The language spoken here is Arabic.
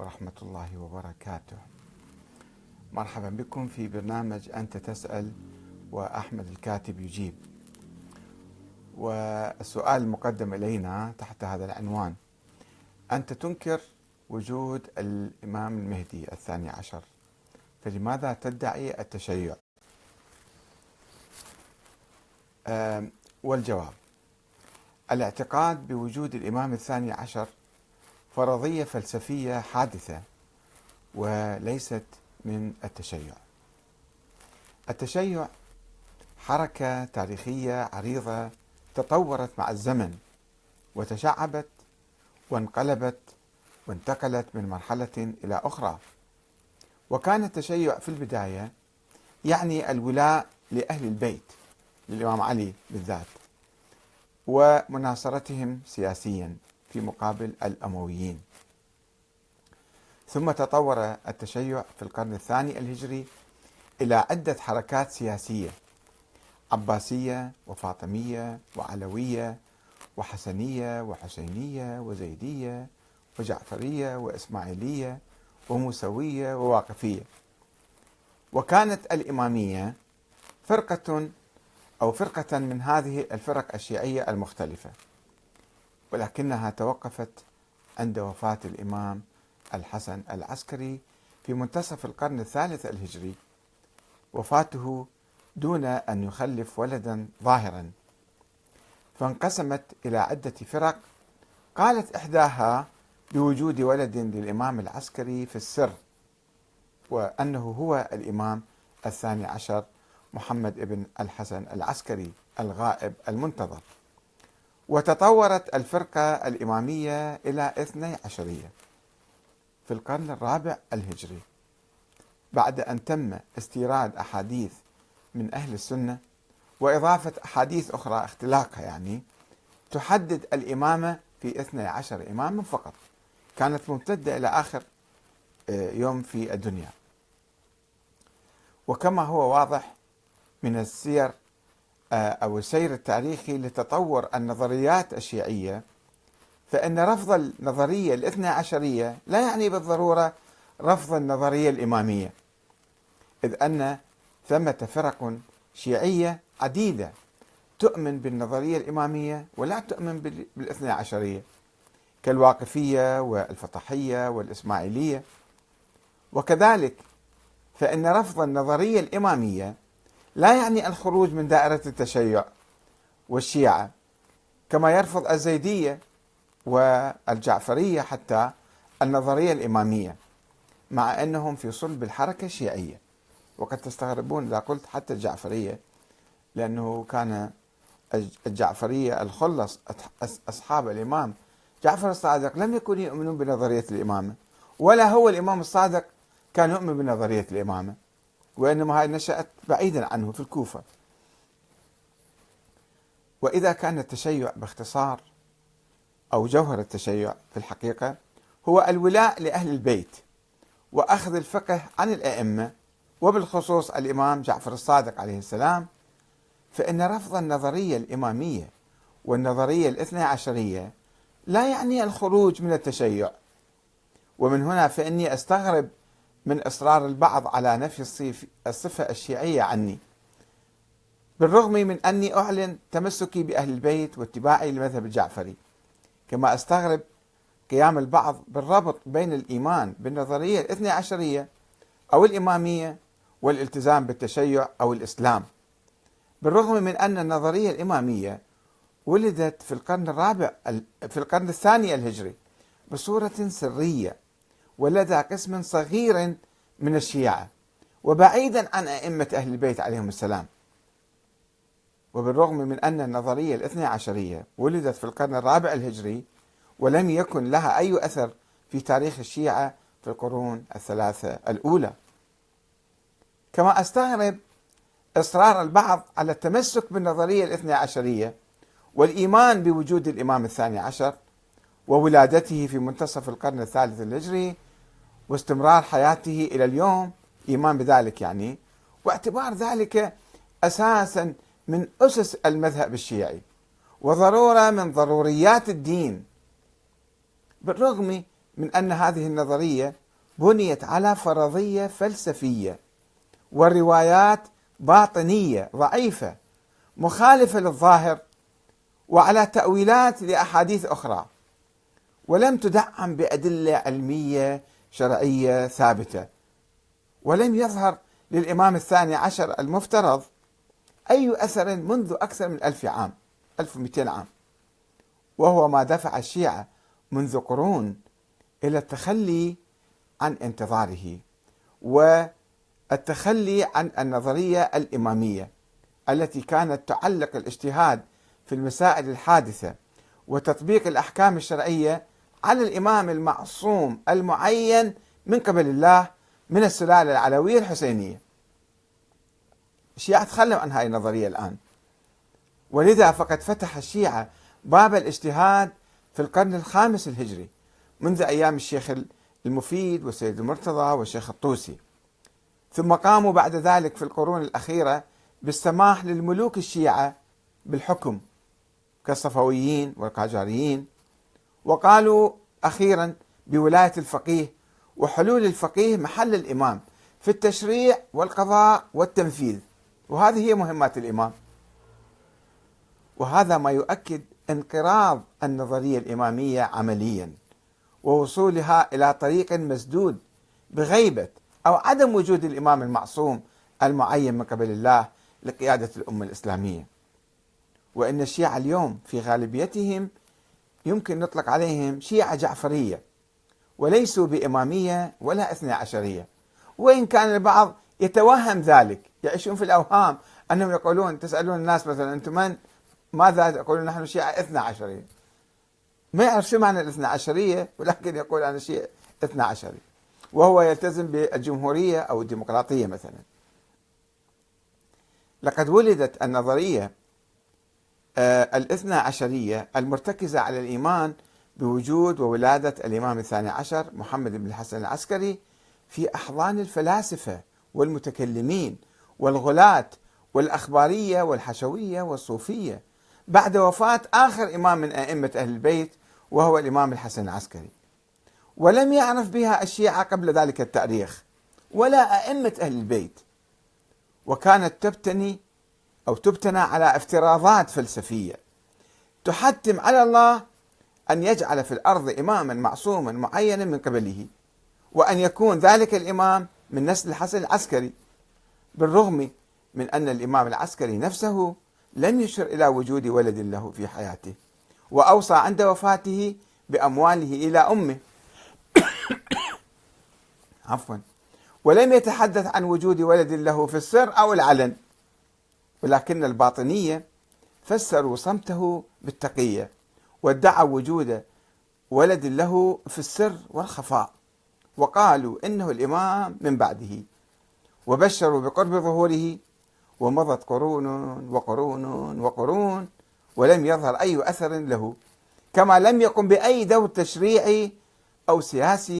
ورحمة الله وبركاته. مرحبا بكم في برنامج أنت تسأل وأحمد الكاتب يجيب. والسؤال المقدم إلينا تحت هذا العنوان: أنت تنكر وجود الإمام المهدي الثاني عشر، فلماذا تدعي التشيع؟ والجواب: الاعتقاد بوجود الإمام الثاني عشر فرضية فلسفية حادثة وليست من التشيع. التشيع حركة تاريخية عريضة تطورت مع الزمن وتشعبت وانقلبت وانتقلت من مرحلة إلى أخرى. وكان التشيع في البداية يعني الولاء لأهل البيت للإمام علي بالذات ومناصرتهم سياسيا في مقابل الأمويين. ثم تطور التشيع في القرن الثاني الهجري إلى عدة حركات سياسية عباسية وفاطمية وعلوية وحسنية وحسينية وزيدية وجعفرية وإسماعيلية وموسوية وواقفية. وكانت الإمامية فرقة أو فرقة من هذه الفرق الشيعية المختلفة. ولكنها توقفت عند وفاة الإمام الحسن العسكري في منتصف القرن الثالث الهجري. وفاته دون أن يخلف ولدا ظاهرا. فانقسمت إلى عدة فرق قالت إحداها بوجود ولد للإمام العسكري في السر وأنه هو الإمام الثاني عشر محمد بن الحسن العسكري الغائب المنتظر. وتطورت الفرقة الإمامية إلى اثني عشرية في القرن الرابع الهجري. بعد أن تم استيراد أحاديث من أهل السنة وإضافة أحاديث أخرى اختلاقها يعني تحدد الإمامة في اثني عشر إماما فقط. كانت ممتدة إلى آخر آه، يوم في الدنيا. وكما هو واضح من السير أو السير التاريخي لتطور النظريات الشيعية فإن رفض النظرية الاثنى عشرية لا يعني بالضرورة رفض النظرية الإمامية إذ أن ثمة فرق شيعية عديدة تؤمن بالنظرية الإمامية ولا تؤمن بالاثنى عشرية كالواقفية والفطحية والإسماعيلية. وكذلك فإن رفض النظرية الإمامية لا يعني الخروج من دائرة التشيع والشيعة كما يرفض الزيدية والجعفرية حتى النظرية الإمامية مع أنهم في صلب الحركة الشيعية. وقد تستغربون إذا قلت حتى الجعفرية لأنه كان الجعفرية الخلص أصحاب الإمام. جعفر الصادق لم يكونوا يؤمنون بنظرية الإمامة ولا هو الإمام الصادق كان يؤمن بنظرية الإمامة. وإنما هاي نشأت بعيدا عنه في الكوفة. وإذا كان التشيع باختصار أو جوهر التشيع في الحقيقة هو الولاء لأهل البيت وأخذ الفقه عن الأئمة وبالخصوص الإمام جعفر الصادق عليه السلام فإن رفض النظرية الإمامية والنظرية الاثنى عشرية لا يعني الخروج من التشيع. ومن هنا فإني أستغرب من إصرار البعض على نفي الصفة الشيعية عني. بالرغم من أني أعلن تمسكي بأهل البيت واتباعي للمذهب الجعفري كما أستغرب قيام البعض بالربط بين الإيمان بالنظرية الاثنى عشرية أو الإمامية والالتزام بالتشيع أو الإسلام. بالرغم من أن النظرية الإمامية ولدت في القرن الرابع في القرن الثاني الهجري بصورة سرية ولدى قسم صغير من الشيعة. وبعيدا عن أئمة أهل البيت عليهم السلام. وبالرغم من أن النظرية الاثنى عشرية ولدت في القرن الرابع الهجري ولم يكن لها أي أثر في تاريخ الشيعة في القرون الثلاثة الأولى. كما أستغرب إصرار البعض على التمسك بالنظرية الاثنى عشرية والإيمان بوجود الإمام الثاني عشر وولادته في منتصف القرن الثالث الهجري واستمرار حياته إلى اليوم إيمان بذلك يعني. واعتبار ذلك أساسا من أسس المذهب الشيعي وضرورة من ضروريات الدين. بالرغم من أن هذه النظرية بنيت على فرضية فلسفية وروايات باطنية ضعيفة مخالفة للظاهر وعلى تأويلات لأحاديث أخرى ولم تدعم بأدلة علمية شرعية ثابتة. ولم يظهر للإمام الثاني عشر المفترض أي أثر منذ أكثر من ألف عام 1200 عام. وهو ما دفع الشيعة منذ قرون إلى التخلي عن انتظاره والتخلي عن النظرية الإمامية التي كانت تعلق الاجتهاد في المسائل الحادثة وتطبيق الأحكام الشرعية على الإمام المعصوم المعين من قبل الله من السلالة العلوية الحسينية. الشيعة تخلوا عن هذه النظرية الآن. ولذا فقد فتح الشيعة باب الاجتهاد في القرن الخامس الهجري منذ أيام الشيخ المفيد والسيد المرتضى والشيخ الطوسي. ثم قاموا بعد ذلك في القرون الأخيرة بالسماح للملوك الشيعة بالحكم كالصفويين والقاجاريين وقالوا أخيرا بولاية الفقيه وحلول الفقيه محل الإمام في التشريع والقضاء والتنفيذ. وهذه هي مهمات الإمام. وهذا ما يؤكد انقراض النظرية الإمامية عمليا ووصولها إلى طريق مسدود بغيبة أو عدم وجود الإمام المعصوم المعين من قبل الله لقيادة الأمة الإسلامية. وإن الشيعة اليوم في غالبيتهم يمكن نطلق عليهم شيعة جعفرية وليسوا بإمامية ولا إثنى عشرية. وإن كان البعض يتوهم ذلك يعيشون في الأوهام أنهم يقولون تسألون الناس مثلا أنتم من؟ ماذا يقولون نحن شيعة اثنى عشرية. ما يعرف شو معنى الاثنى عشرية ولكن يقول أنا شيعة اثنى عشري وهو يلتزم بالجمهورية أو الديمقراطية مثلا. لقد ولدت النظرية الاثنى عشرية المرتكزة على الإيمان بوجود وولادة الإمام الثاني عشر محمد بن الحسن العسكري في أحضان الفلاسفة والمتكلمين والغلاة والأخبارية والحشوية والصوفية بعد وفاة آخر إمام من أئمة أهل البيت وهو الإمام الحسن العسكري. ولم يعرف بها الشيعة قبل ذلك التاريخ ولا أئمة أهل البيت. وكانت تبتني أو تبتنى على افتراضات فلسفية. تحتم على الله أن يجعل في الأرض إماما معصوما معينا من قبله وأن يكون ذلك الإمام من نسل الحسن العسكري بالرغم من أن الإمام العسكري نفسه لم يشر إلى وجود ولد له في حياته وأوصى عند وفاته بأمواله إلى أمه. عفوا. ولم يتحدث عن وجود ولد له في السر أو العلن. ولكن الباطنية فسروا صمته بالتقية وادعوا وجود ولد له في السر والخفاء وقالوا إنه الإمام من بعده وبشروا بقرب ظهوره ومضت قرون وقرون وقرون ولم يظهر أي أثر له كما لم يقم بأي دور تشريعي أو سياسي